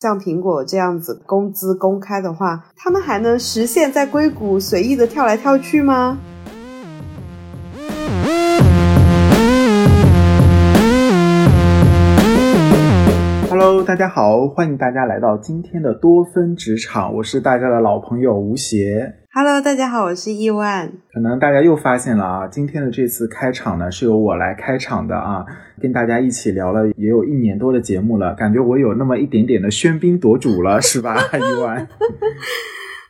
像苹果这样子工资公开的话，他们还能实现在硅谷随意的跳来跳去吗？Hello，大家好，欢迎大家来到今天的多芬职场，我是大家的老朋友吴邪。Hello，大家好，我是亿万。可能大家又发现了啊，今天的这次开场呢是由我来开场的啊，跟大家一起聊了也有一年多的节目了，感觉我有那么一点点的喧宾夺主了，是吧，亿万？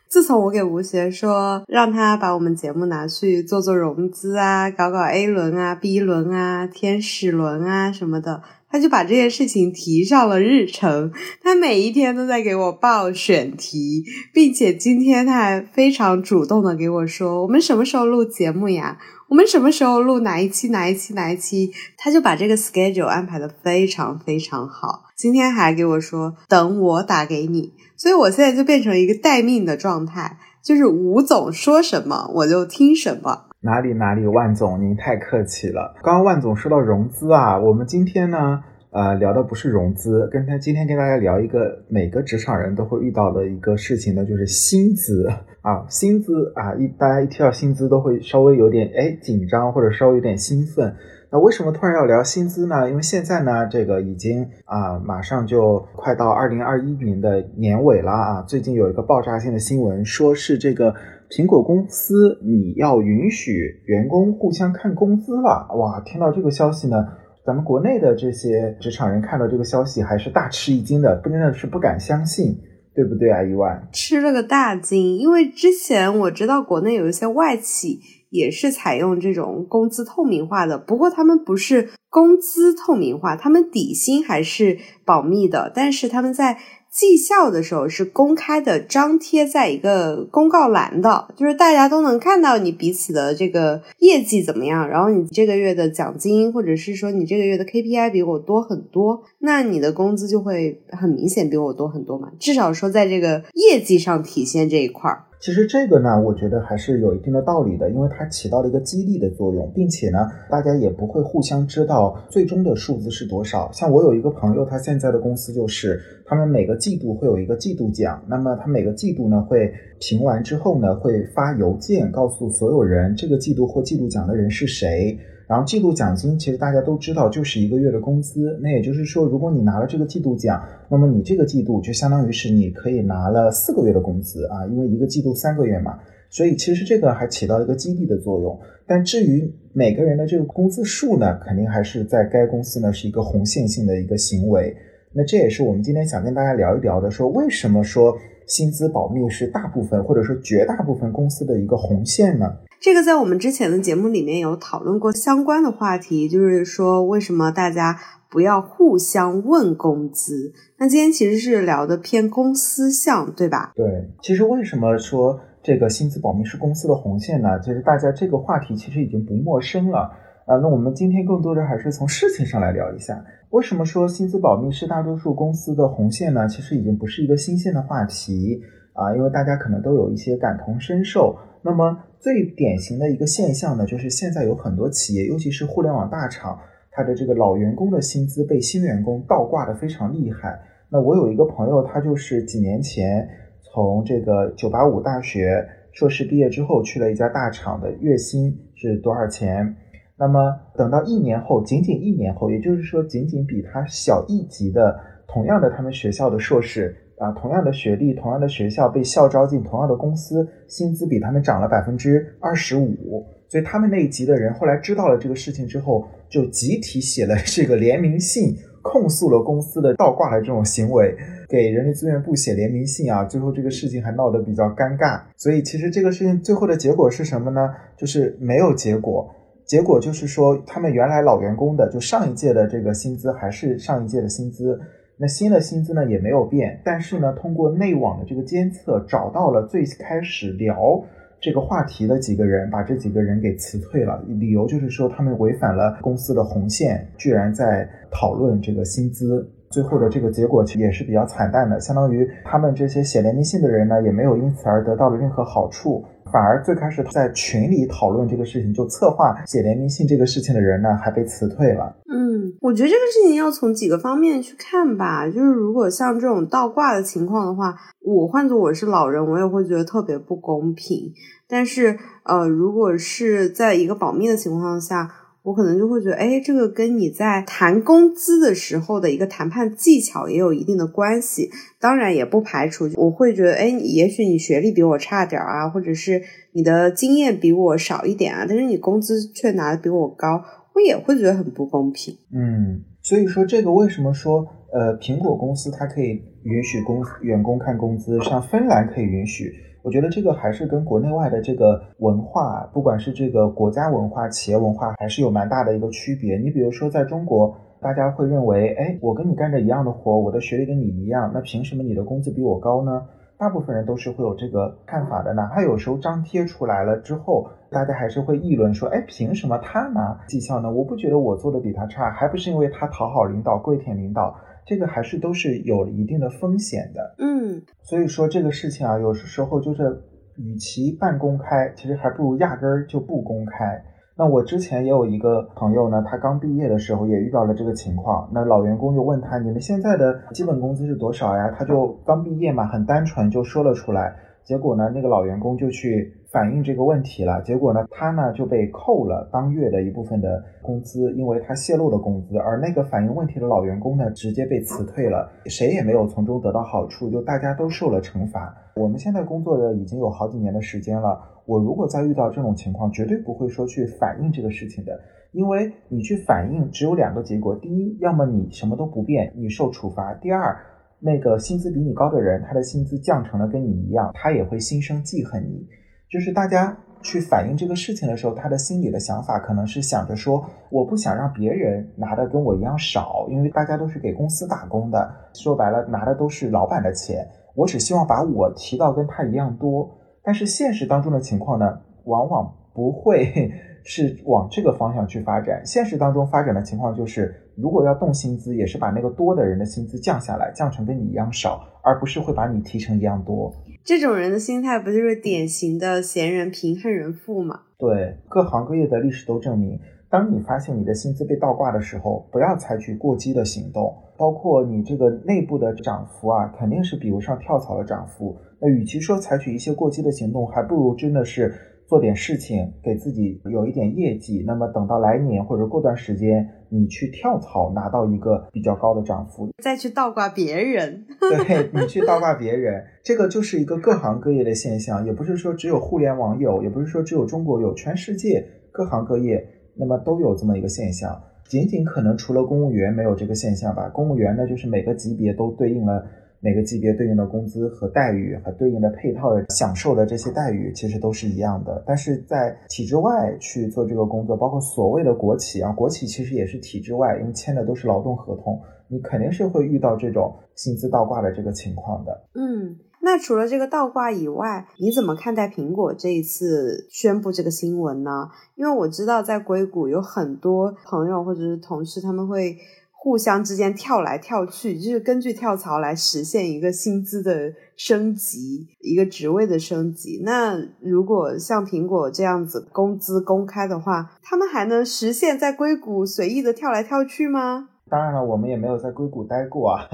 自从我给吴邪说让他把我们节目拿去做做融资啊，搞搞 A 轮啊、B 轮啊、天使轮啊什么的。他就把这件事情提上了日程，他每一天都在给我报选题，并且今天他还非常主动的给我说：“我们什么时候录节目呀？我们什么时候录哪一期哪一期哪一期？”他就把这个 schedule 安排的非常非常好。今天还给我说：“等我打给你。”所以我现在就变成一个待命的状态，就是吴总说什么我就听什么。哪里哪里，万总您太客气了。刚刚万总说到融资啊，我们今天呢，呃，聊的不是融资，跟他今天跟大家聊一个每个职场人都会遇到的一个事情呢，就是薪资啊，薪资啊，一大家一提到薪资都会稍微有点哎紧张或者稍微有点兴奋。那为什么突然要聊薪资呢？因为现在呢，这个已经啊，马上就快到二零二一年的年尾了啊，最近有一个爆炸性的新闻，说是这个。苹果公司，你要允许员工互相看工资了，哇！听到这个消息呢，咱们国内的这些职场人看到这个消息还是大吃一惊的，真的是不敢相信，对不对啊？一万吃了个大惊，因为之前我知道国内有一些外企也是采用这种工资透明化的，不过他们不是工资透明化，他们底薪还是保密的，但是他们在。绩效的时候是公开的，张贴在一个公告栏的，就是大家都能看到你彼此的这个业绩怎么样，然后你这个月的奖金或者是说你这个月的 KPI 比我多很多，那你的工资就会很明显比我多很多嘛，至少说在这个业绩上体现这一块儿。其实这个呢，我觉得还是有一定的道理的，因为它起到了一个激励的作用，并且呢，大家也不会互相知道最终的数字是多少。像我有一个朋友，他现在的公司就是，他们每个季度会有一个季度奖，那么他每个季度呢会评完之后呢，会发邮件告诉所有人这个季度获季度奖的人是谁。然后季度奖金其实大家都知道，就是一个月的工资。那也就是说，如果你拿了这个季度奖，那么你这个季度就相当于是你可以拿了四个月的工资啊，因为一个季度三个月嘛。所以其实这个还起到一个激励的作用。但至于每个人的这个工资数呢，肯定还是在该公司呢是一个红线性的一个行为。那这也是我们今天想跟大家聊一聊的，说为什么说薪资保密是大部分或者说绝大部分公司的一个红线呢？这个在我们之前的节目里面有讨论过相关的话题，就是说为什么大家不要互相问工资？那今天其实是聊的偏公司向，对吧？对，其实为什么说这个薪资保密是公司的红线呢？其实大家这个话题其实已经不陌生了啊。那我们今天更多的还是从事情上来聊一下，为什么说薪资保密是大多数公司的红线呢？其实已经不是一个新鲜的话题啊，因为大家可能都有一些感同身受。那么最典型的一个现象呢，就是现在有很多企业，尤其是互联网大厂，它的这个老员工的薪资被新员工倒挂的非常厉害。那我有一个朋友，他就是几年前从这个九八五大学硕士毕业之后，去了一家大厂的月薪是多少钱？那么等到一年后，仅仅一年后，也就是说仅仅比他小一级的同样的他们学校的硕士。啊，同样的学历，同样的学校，被校招进同样的公司，薪资比他们涨了百分之二十五。所以他们那一级的人后来知道了这个事情之后，就集体写了这个联名信，控诉了公司的倒挂的这种行为，给人力资源部写联名信啊。最后这个事情还闹得比较尴尬。所以其实这个事情最后的结果是什么呢？就是没有结果。结果就是说，他们原来老员工的，就上一届的这个薪资还是上一届的薪资。那新的薪资呢也没有变，但是呢，通过内网的这个监测，找到了最开始聊这个话题的几个人，把这几个人给辞退了。理由就是说他们违反了公司的红线，居然在讨论这个薪资。最后的这个结果也是比较惨淡的，相当于他们这些写联名信的人呢，也没有因此而得到了任何好处，反而最开始在群里讨论这个事情，就策划写联名信这个事情的人呢，还被辞退了。嗯，我觉得这个事情要从几个方面去看吧。就是如果像这种倒挂的情况的话，我换做我是老人，我也会觉得特别不公平。但是，呃，如果是在一个保密的情况下，我可能就会觉得，哎，这个跟你在谈工资的时候的一个谈判技巧也有一定的关系。当然，也不排除我会觉得，哎，也许你学历比我差点啊，或者是你的经验比我少一点啊，但是你工资却拿的比我高，我也会觉得很不公平。嗯，所以说这个为什么说，呃，苹果公司它可以允许公员工看工资，像芬兰可以允许。我觉得这个还是跟国内外的这个文化，不管是这个国家文化、企业文化，还是有蛮大的一个区别。你比如说，在中国，大家会认为，哎，我跟你干着一样的活，我的学历跟你一样，那凭什么你的工资比我高呢？大部分人都是会有这个看法的。哪怕有时候张贴出来了之后，大家还是会议论说，哎，凭什么他拿绩效呢？我不觉得我做的比他差，还不是因为他讨好领导、跪舔领导。这个还是都是有一定的风险的，嗯，所以说这个事情啊，有时时候就是，与其半公开，其实还不如压根儿就不公开。那我之前也有一个朋友呢，他刚毕业的时候也遇到了这个情况，那老员工就问他，你们现在的基本工资是多少呀？他就刚毕业嘛，很单纯就说了出来。结果呢，那个老员工就去反映这个问题了。结果呢，他呢就被扣了当月的一部分的工资，因为他泄露了工资。而那个反映问题的老员工呢，直接被辞退了，谁也没有从中得到好处，就大家都受了惩罚。我们现在工作的已经有好几年的时间了，我如果再遇到这种情况，绝对不会说去反映这个事情的，因为你去反映只有两个结果：第一，要么你什么都不变，你受处罚；第二。那个薪资比你高的人，他的薪资降成了跟你一样，他也会心生记恨你。就是大家去反映这个事情的时候，他的心里的想法可能是想着说，我不想让别人拿的跟我一样少，因为大家都是给公司打工的，说白了拿的都是老板的钱，我只希望把我提到跟他一样多。但是现实当中的情况呢，往往不会是往这个方向去发展。现实当中发展的情况就是。如果要动薪资，也是把那个多的人的薪资降下来，降成跟你一样少，而不是会把你提成一样多。这种人的心态不就是典型的闲人贫恨人富吗？对，各行各业的历史都证明，当你发现你的薪资被倒挂的时候，不要采取过激的行动。包括你这个内部的涨幅啊，肯定是比不上跳槽的涨幅。那与其说采取一些过激的行动，还不如真的是。做点事情，给自己有一点业绩，那么等到来年或者过段时间，你去跳槽拿到一个比较高的涨幅，再去倒挂别人。对 你去倒挂别人，这个就是一个各行各业的现象，也不是说只有互联网有，也不是说只有中国有，全世界各行各业那么都有这么一个现象。仅仅可能除了公务员没有这个现象吧，公务员呢就是每个级别都对应了。每个级别对应的工资和待遇，和对应的配套的享受的这些待遇，其实都是一样的。但是在体制外去做这个工作，包括所谓的国企啊，国企其实也是体制外，因为签的都是劳动合同，你肯定是会遇到这种薪资倒挂的这个情况的。嗯，那除了这个倒挂以外，你怎么看待苹果这一次宣布这个新闻呢？因为我知道在硅谷有很多朋友或者是同事，他们会。互相之间跳来跳去，就是根据跳槽来实现一个薪资的升级，一个职位的升级。那如果像苹果这样子工资公开的话，他们还能实现在硅谷随意的跳来跳去吗？当然了，我们也没有在硅谷待过啊，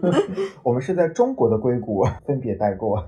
我们是在中国的硅谷分别待过。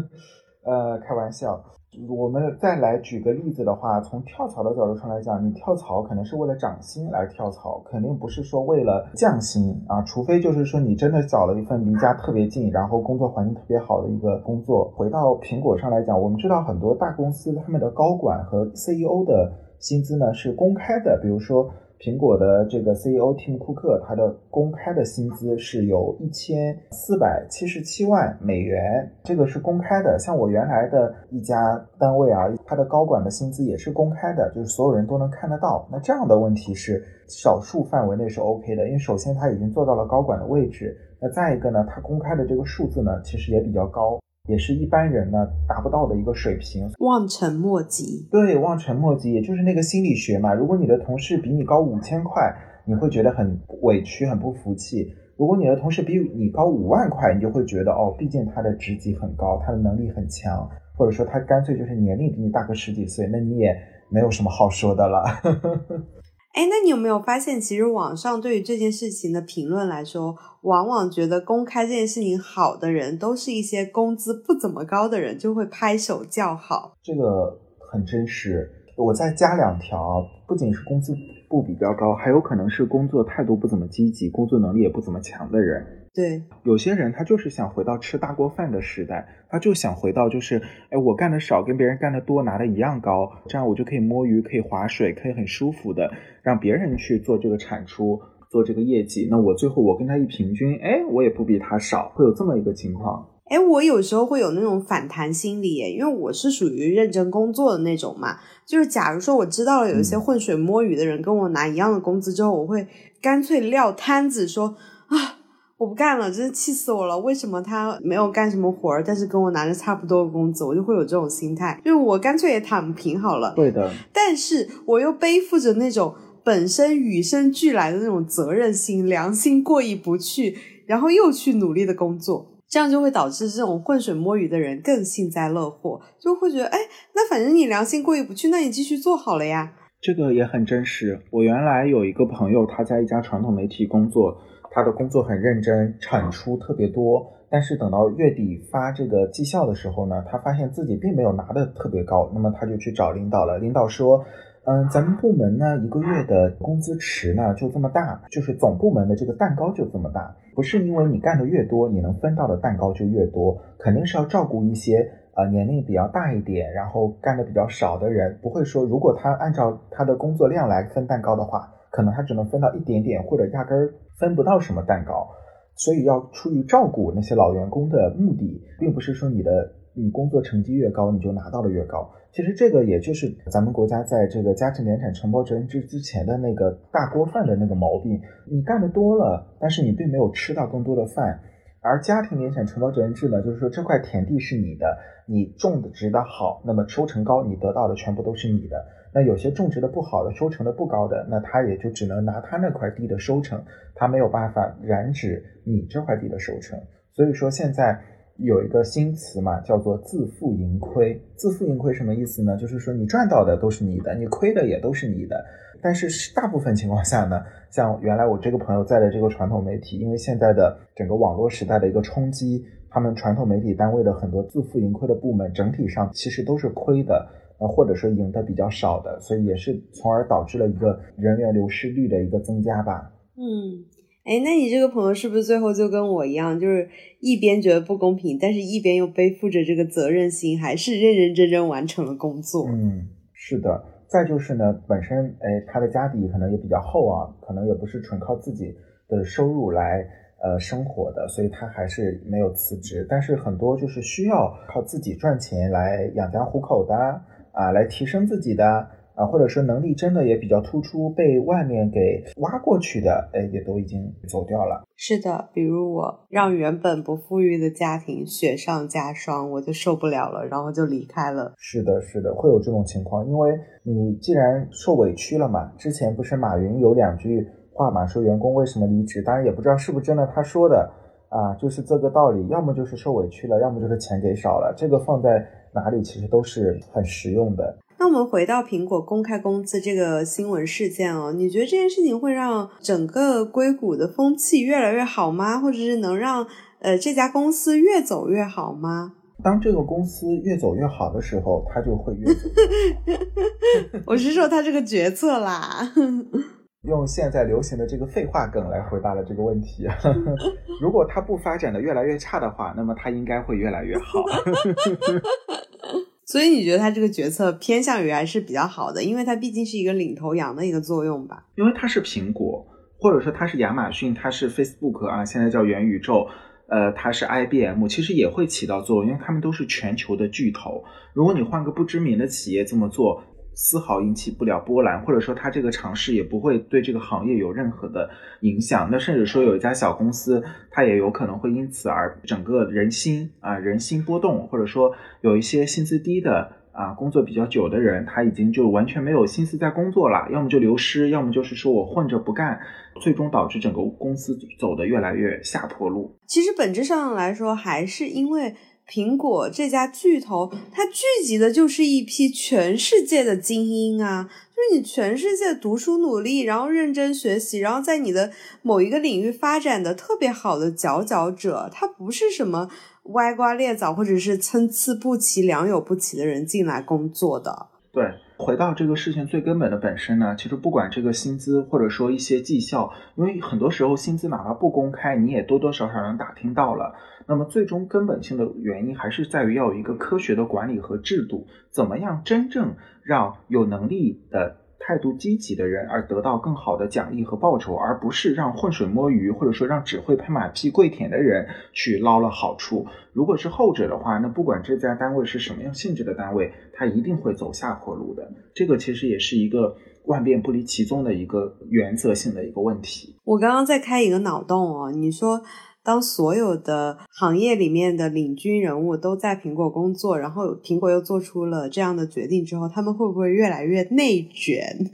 呃，开玩笑。我们再来举个例子的话，从跳槽的角度上来讲，你跳槽可能是为了涨薪来跳槽，肯定不是说为了降薪啊。除非就是说你真的找了一份离家特别近，然后工作环境特别好的一个工作。回到苹果上来讲，我们知道很多大公司他们的高管和 CEO 的薪资呢是公开的，比如说。苹果的这个 CEO Tim 库克，他的公开的薪资是有一千四百七十七万美元，这个是公开的。像我原来的一家单位啊，他的高管的薪资也是公开的，就是所有人都能看得到。那这样的问题是少数范围内是 OK 的，因为首先他已经做到了高管的位置，那再一个呢，他公开的这个数字呢，其实也比较高。也是一般人呢达不到的一个水平，望尘莫及。对，望尘莫及，也就是那个心理学嘛。如果你的同事比你高五千块，你会觉得很委屈、很不服气。如果你的同事比你高五万块，你就会觉得哦，毕竟他的职级很高，他的能力很强，或者说他干脆就是年龄比你大个十几岁，那你也没有什么好说的了。哎，那你有没有发现，其实网上对于这件事情的评论来说，往往觉得公开这件事情好的人，都是一些工资不怎么高的人，就会拍手叫好。这个很真实。我再加两条，不仅是工资不比较高，还有可能是工作态度不怎么积极，工作能力也不怎么强的人。对，有些人他就是想回到吃大锅饭的时代，他就想回到就是，哎，我干的少，跟别人干的多，拿的一样高，这样我就可以摸鱼，可以划水，可以很舒服的让别人去做这个产出，做这个业绩。那我最后我跟他一平均，哎，我也不比他少，会有这么一个情况。哎，我有时候会有那种反弹心理，因为我是属于认真工作的那种嘛。就是假如说我知道了有一些浑水摸鱼的人跟我拿一样的工资之后，我会干脆撂摊子说啊。我不干了，真是气死我了！为什么他没有干什么活儿，但是跟我拿着差不多的工资，我就会有这种心态，就是我干脆也躺平好了。对的，但是我又背负着那种本身与生俱来的那种责任心，良心过意不去，然后又去努力的工作，这样就会导致这种浑水摸鱼的人更幸灾乐祸，就会觉得，哎，那反正你良心过意不去，那你继续做好了呀。这个也很真实。我原来有一个朋友，他在一家传统媒体工作。他的工作很认真，产出特别多，但是等到月底发这个绩效的时候呢，他发现自己并没有拿的特别高，那么他就去找领导了。领导说：“嗯，咱们部门呢一个月的工资池呢就这么大，就是总部门的这个蛋糕就这么大，不是因为你干的越多，你能分到的蛋糕就越多，肯定是要照顾一些呃年龄比较大一点，然后干的比较少的人，不会说如果他按照他的工作量来分蛋糕的话。”可能他只能分到一点点，或者压根儿分不到什么蛋糕，所以要出于照顾那些老员工的目的，并不是说你的你工作成绩越高，你就拿到了越高。其实这个也就是咱们国家在这个家庭联产承包责任制之前的那个大锅饭的那个毛病，你干的多了，但是你并没有吃到更多的饭。而家庭联产承包责任制呢，就是说这块田地是你的，你种的植的好，那么收成高，你得到的全部都是你的。那有些种植的不好的，收成的不高的，那他也就只能拿他那块地的收成，他没有办法染指你这块地的收成。所以说现在有一个新词嘛，叫做自负盈亏。自负盈亏什么意思呢？就是说你赚到的都是你的，你亏的也都是你的。但是大部分情况下呢，像原来我这个朋友在的这个传统媒体，因为现在的整个网络时代的一个冲击，他们传统媒体单位的很多自负盈亏的部门，整体上其实都是亏的。或者说赢的比较少的，所以也是从而导致了一个人员流失率的一个增加吧。嗯，哎，那你这个朋友是不是最后就跟我一样，就是一边觉得不公平，但是一边又背负着这个责任心，还是认认真真完成了工作？嗯，是的。再就是呢，本身哎，他的家底可能也比较厚啊，可能也不是纯靠自己的收入来呃生活的，所以他还是没有辞职。但是很多就是需要靠自己赚钱来养家糊口的。啊，来提升自己的啊，或者说能力真的也比较突出，被外面给挖过去的，哎，也都已经走掉了。是的，比如我让原本不富裕的家庭雪上加霜，我就受不了了，然后就离开了。是的，是的，会有这种情况，因为你既然受委屈了嘛，之前不是马云有两句话嘛，说员工为什么离职，当然也不知道是不是真的，他说的啊，就是这个道理，要么就是受委屈了，要么就是钱给少了，这个放在。哪里其实都是很实用的。那我们回到苹果公开工资这个新闻事件哦，你觉得这件事情会让整个硅谷的风气越来越好吗？或者是能让呃这家公司越走越好吗？当这个公司越走越好的时候，它就会越走。我是说他这个决策啦。用现在流行的这个废话梗来回答了这个问题。如果它不发展的越来越差的话，那么它应该会越来越好。所以你觉得他这个决策偏向于还是比较好的，因为他毕竟是一个领头羊的一个作用吧？因为它是苹果，或者说它是亚马逊，它是 Facebook 啊，现在叫元宇宙，呃，它是 IBM，其实也会起到作用，因为他们都是全球的巨头。如果你换个不知名的企业这么做。丝毫引起不了波澜，或者说他这个尝试也不会对这个行业有任何的影响。那甚至说有一家小公司，它也有可能会因此而整个人心啊人心波动，或者说有一些薪资低的啊，工作比较久的人，他已经就完全没有心思在工作了，要么就流失，要么就是说我混着不干，最终导致整个公司走得越来越下坡路。其实本质上来说，还是因为苹果这家巨头，它聚集的就是一批全世界的精英啊，就是你全世界读书努力，然后认真学习，然后在你的某一个领域发展的特别好的佼佼者，他不是什么。歪瓜裂枣或者是参差不齐、良莠不齐的人进来工作的。对，回到这个事情最根本的本身呢，其实不管这个薪资或者说一些绩效，因为很多时候薪资哪怕不公开，你也多多少少能打听到了。那么最终根本性的原因还是在于要有一个科学的管理和制度，怎么样真正让有能力的。态度积极的人而得到更好的奖励和报酬，而不是让浑水摸鱼或者说让只会拍马屁跪舔的人去捞了好处。如果是后者的话，那不管这家单位是什么样性质的单位，它一定会走下坡路的。这个其实也是一个万变不离其宗的一个原则性的一个问题。我刚刚在开一个脑洞哦，你说。当所有的行业里面的领军人物都在苹果工作，然后苹果又做出了这样的决定之后，他们会不会越来越内卷？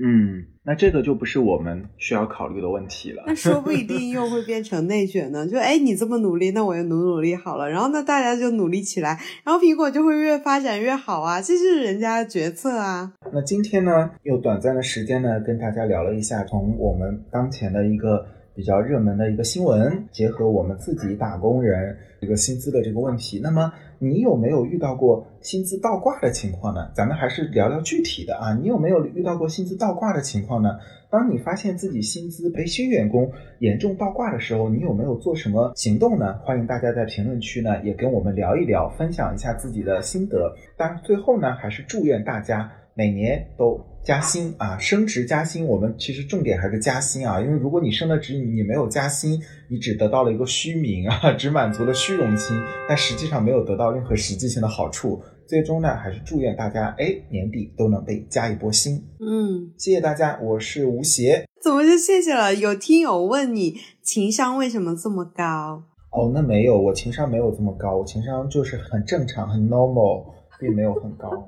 嗯，那这个就不是我们需要考虑的问题了。那说不一定又会变成内卷呢？就哎，你这么努力，那我也努努力好了，然后那大家就努力起来，然后苹果就会越发展越好啊，这是人家的决策啊。那今天呢，用短暂的时间呢，跟大家聊了一下，从我们当前的一个。比较热门的一个新闻，结合我们自己打工人这个薪资的这个问题，那么你有没有遇到过薪资倒挂的情况呢？咱们还是聊聊具体的啊，你有没有遇到过薪资倒挂的情况呢？当你发现自己薪资被新员工严重倒挂的时候，你有没有做什么行动呢？欢迎大家在评论区呢也跟我们聊一聊，分享一下自己的心得。当然，最后呢，还是祝愿大家每年都。加薪啊，升职加薪，我们其实重点还是加薪啊，因为如果你升了职，你没有加薪，你只得到了一个虚名啊，只满足了虚荣心，但实际上没有得到任何实际性的好处。最终呢，还是祝愿大家，哎，年底都能被加一波薪。嗯，谢谢大家，我是吴邪。怎么就谢谢了？有听友问你情商为什么这么高？哦，那没有，我情商没有这么高，我情商就是很正常，很 normal，并没有很高。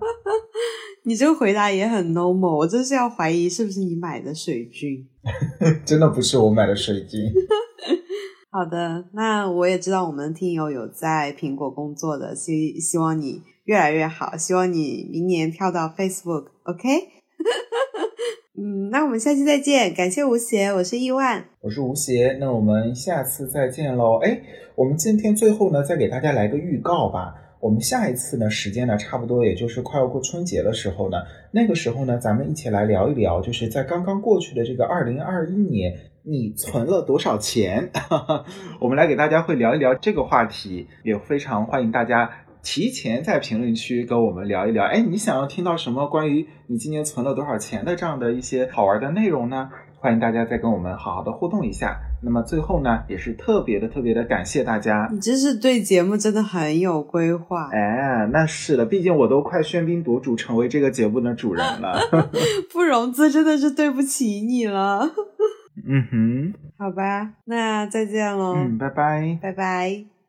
你这个回答也很 normal，我真是要怀疑是不是你买的水军？真的不是我买的水军。好的，那我也知道我们听友有在苹果工作的，希希望你越来越好，希望你明年跳到 Facebook，OK？嗯，那我们下期再见，感谢吴邪，我是亿万，我是吴邪，那我们下次再见喽。哎，我们今天最后呢，再给大家来个预告吧。我们下一次呢，时间呢，差不多也就是快要过春节的时候呢，那个时候呢，咱们一起来聊一聊，就是在刚刚过去的这个二零二一年，你存了多少钱？我们来给大家会聊一聊这个话题，也非常欢迎大家提前在评论区跟我们聊一聊。哎，你想要听到什么关于你今年存了多少钱的这样的一些好玩的内容呢？欢迎大家再跟我们好好的互动一下。那么最后呢，也是特别的特别的感谢大家。你真是对节目真的很有规划。哎，那是的，毕竟我都快喧宾夺主，成为这个节目的主人了。不融资真的是对不起你了。嗯哼，好吧，那再见喽。嗯，拜拜，拜拜。